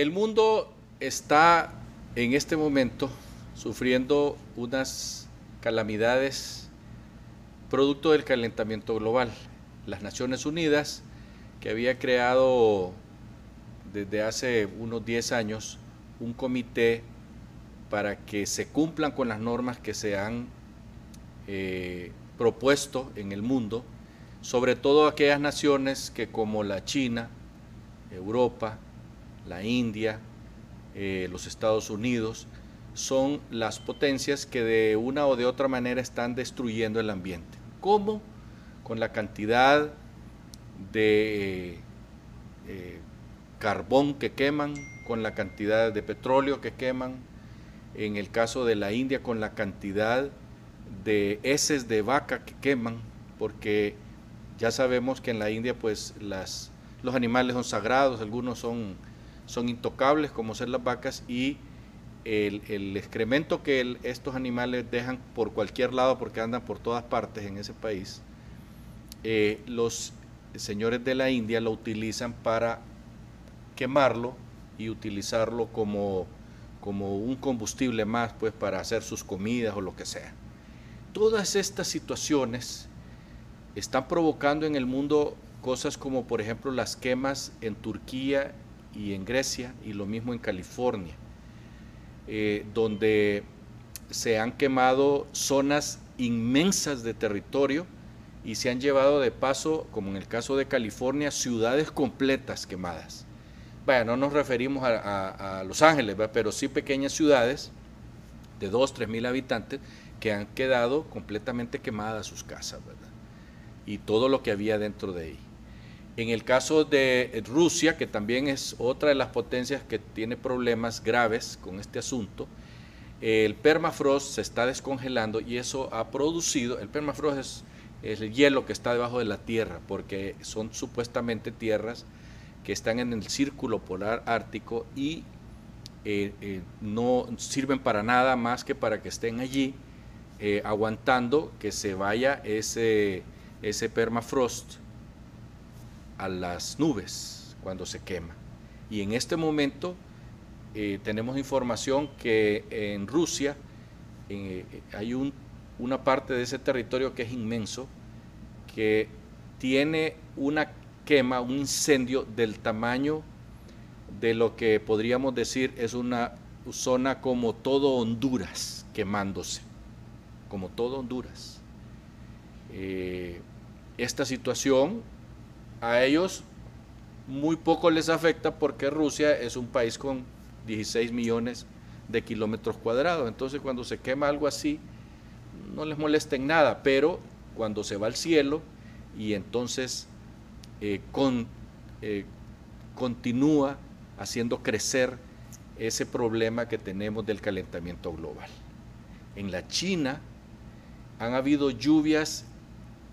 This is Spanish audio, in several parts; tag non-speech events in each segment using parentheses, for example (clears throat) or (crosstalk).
El mundo está en este momento sufriendo unas calamidades producto del calentamiento global. Las Naciones Unidas, que había creado desde hace unos 10 años un comité para que se cumplan con las normas que se han eh, propuesto en el mundo, sobre todo aquellas naciones que como la China, Europa, la India, eh, los Estados Unidos, son las potencias que de una o de otra manera están destruyendo el ambiente. ¿Cómo? Con la cantidad de eh, carbón que queman, con la cantidad de petróleo que queman, en el caso de la India con la cantidad de heces de vaca que queman, porque ya sabemos que en la India pues las, los animales son sagrados, algunos son, son intocables como ser las vacas y el, excremento que estos animales dejan por cualquier lado porque andan por todas partes en ese país, eh, los señores de la India lo utilizan para quemarlo y utilizarlo como, como un combustible más pues para hacer sus comidas o lo que sea. Todas estas situaciones están provocando en el mundo cosas como por ejemplo las quemas en Turquía y en Grecia y lo mismo en California, eh, donde se han quemado zonas inmensas de territorio y se han llevado de paso, como en el caso de California, ciudades completas quemadas. Bueno, no nos referimos a, Los Ángeles, pero sí pequeñas ciudades de 2, 3 mil habitantes que han quedado completamente quemadas sus casas, ¿verdad? Y todo lo que había dentro de ahí. En el caso de Rusia, que también es otra de las potencias que tiene problemas graves con este asunto, el permafrost se está descongelando y eso ha producido, el permafrost es, el hielo que está debajo de la tierra, porque son supuestamente tierras que están en el círculo polar ártico y eh, eh, no sirven para nada más que para que estén allí eh, aguantando que se vaya ese, ese permafrost a las nubes cuando se quema. Y en este momento eh, tenemos información que en Rusia eh, hay un, una parte de ese territorio que es inmenso, que tiene una quema, un incendio del tamaño de lo que podríamos decir es una zona como todo Honduras quemándose como todo Honduras. Eh, esta situación a ellos muy poco les afecta porque Rusia es un país con 16 millones de kilómetros cuadrados. Entonces cuando se quema algo así, no les molesta en nada, pero cuando se va al cielo y entonces eh, eh, continúa haciendo crecer ese problema que tenemos del calentamiento global. En la China han habido lluvias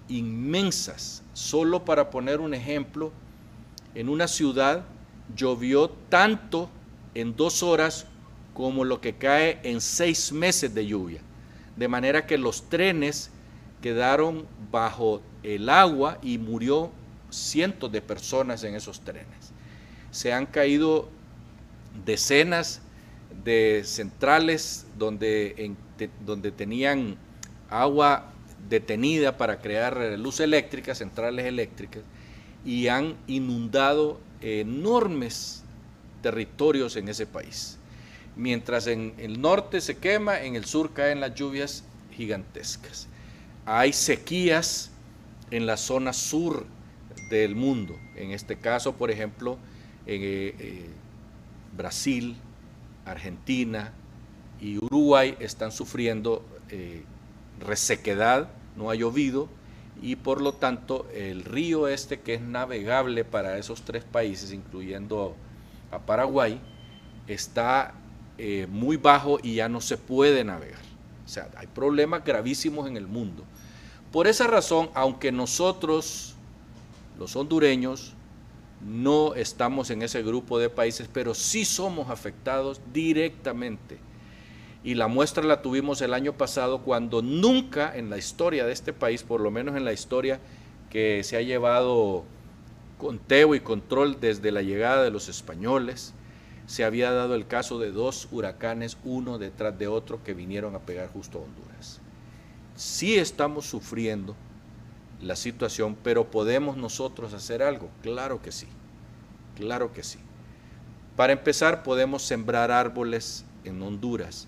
inmensas. Solo para poner un ejemplo, en una ciudad llovió tanto en dos horas como lo que cae en seis meses de lluvia. De manera que los trenes quedaron bajo el agua y murió cientos de personas en esos trenes. Se han caído decenas de centrales donde, donde tenían agua detenida para crear luz eléctrica, centrales eléctricas, y han inundado enormes territorios en ese país. Mientras en el norte se quema, en el sur caen las lluvias gigantescas. Hay sequías en la zona sur del mundo. En este caso, por ejemplo, en eh, eh, Brasil, Argentina y Uruguay están sufriendo eh, resequedad, no ha llovido y por lo tanto el río este que es navegable para esos tres países, incluyendo a Paraguay, está eh, muy bajo y ya no se puede navegar. O sea, hay problemas gravísimos en el mundo. Por esa razón, aunque nosotros, los hondureños, no estamos en ese grupo de países, pero sí somos afectados directamente y la muestra la tuvimos el año pasado cuando nunca en la historia de este país, por lo menos en la historia que se ha llevado conteo y control desde la llegada de los españoles, se había dado el caso de dos huracanes, uno detrás de otro, que vinieron a pegar justo a Honduras. Sí estamos sufriendo la situación, pero ¿podemos nosotros hacer algo? Claro que sí, claro que sí. Para empezar, podemos sembrar árboles en Honduras.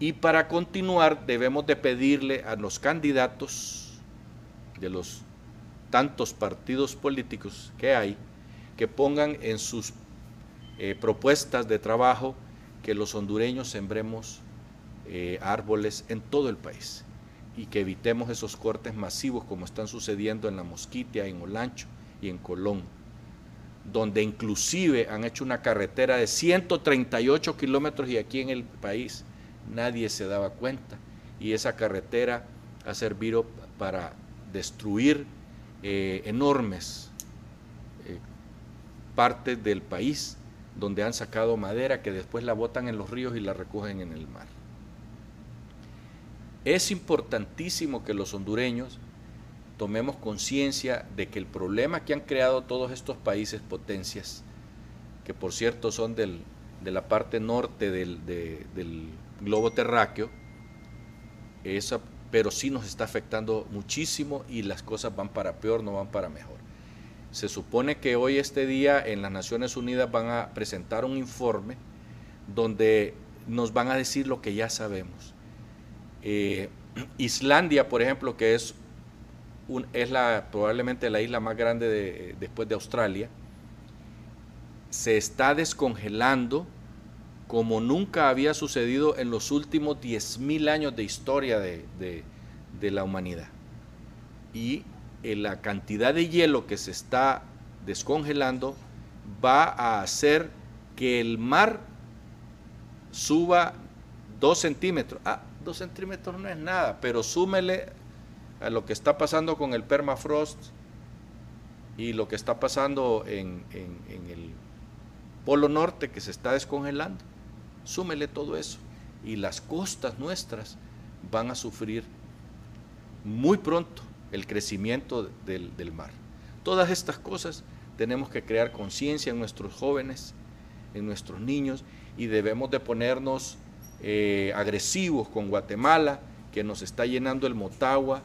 Y para continuar, debemos de pedirle a los candidatos de los tantos partidos políticos que hay, que pongan en sus eh, propuestas de trabajo que los hondureños sembremos eh, árboles en todo el país y que evitemos esos cortes masivos como están sucediendo en La Mosquitia, en Olancho y en Colón, donde inclusive han hecho una carretera de 138 kilómetros y aquí en el país nadie se daba cuenta y esa carretera ha servido para destruir eh, enormes eh, partes del país donde han sacado madera que después la botan en los ríos y la recogen en el mar. Es importantísimo que los hondureños tomemos conciencia de que el problema que han creado todos estos países potencias, que por cierto son de la parte norte del, globo terráqueo, pero sí nos está afectando muchísimo y las cosas van para peor, no van para mejor. Se supone que hoy, este día, en las Naciones Unidas van a presentar un informe donde nos van a decir lo que ya sabemos eh, (clears throat) Islandia, por ejemplo, que es, es la, probablemente la isla más grande después de Australia, se está descongelando como nunca había sucedido en los últimos 10.000 años de historia de, de la humanidad. Y eh, la cantidad de hielo que se está descongelando va a hacer que el mar suba 2 centímetros. Ah, dos centímetros no es nada, pero súmele a lo que está pasando con el permafrost y lo que está pasando en, el Polo Norte que se está descongelando. Súmele todo eso y las costas nuestras van a sufrir muy pronto el crecimiento del, del mar. Todas estas cosas tenemos que crear conciencia en nuestros jóvenes, en nuestros niños y debemos de ponernos eh, agresivos con Guatemala, que nos está llenando el Motagua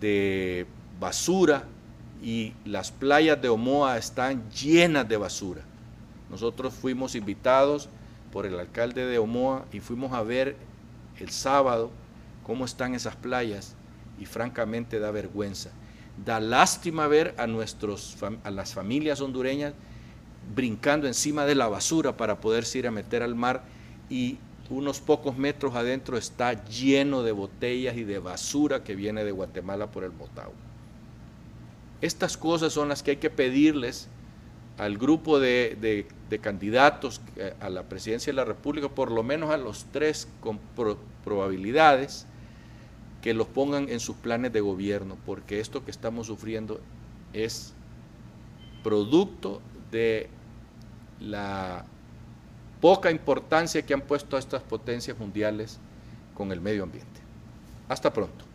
de basura y las playas de Omoa están llenas de basura. Nosotros fuimos invitados por el alcalde de Omoa y fuimos a ver el sábado cómo están esas playas y francamente da vergüenza. Da lástima ver a, nuestros, a las familias hondureñas brincando encima de la basura para poderse ir a meter al mar y unos pocos metros adentro está lleno de botellas y de basura que viene de Guatemala por el Motagua. Estas cosas son las que hay que pedirles al grupo de, candidatos a la presidencia de la República, por lo menos a los tres con probabilidades, que los pongan en sus planes de gobierno, porque esto que estamos sufriendo es producto de la poca importancia que han puesto a estas potencias mundiales con el medio ambiente. Hasta pronto.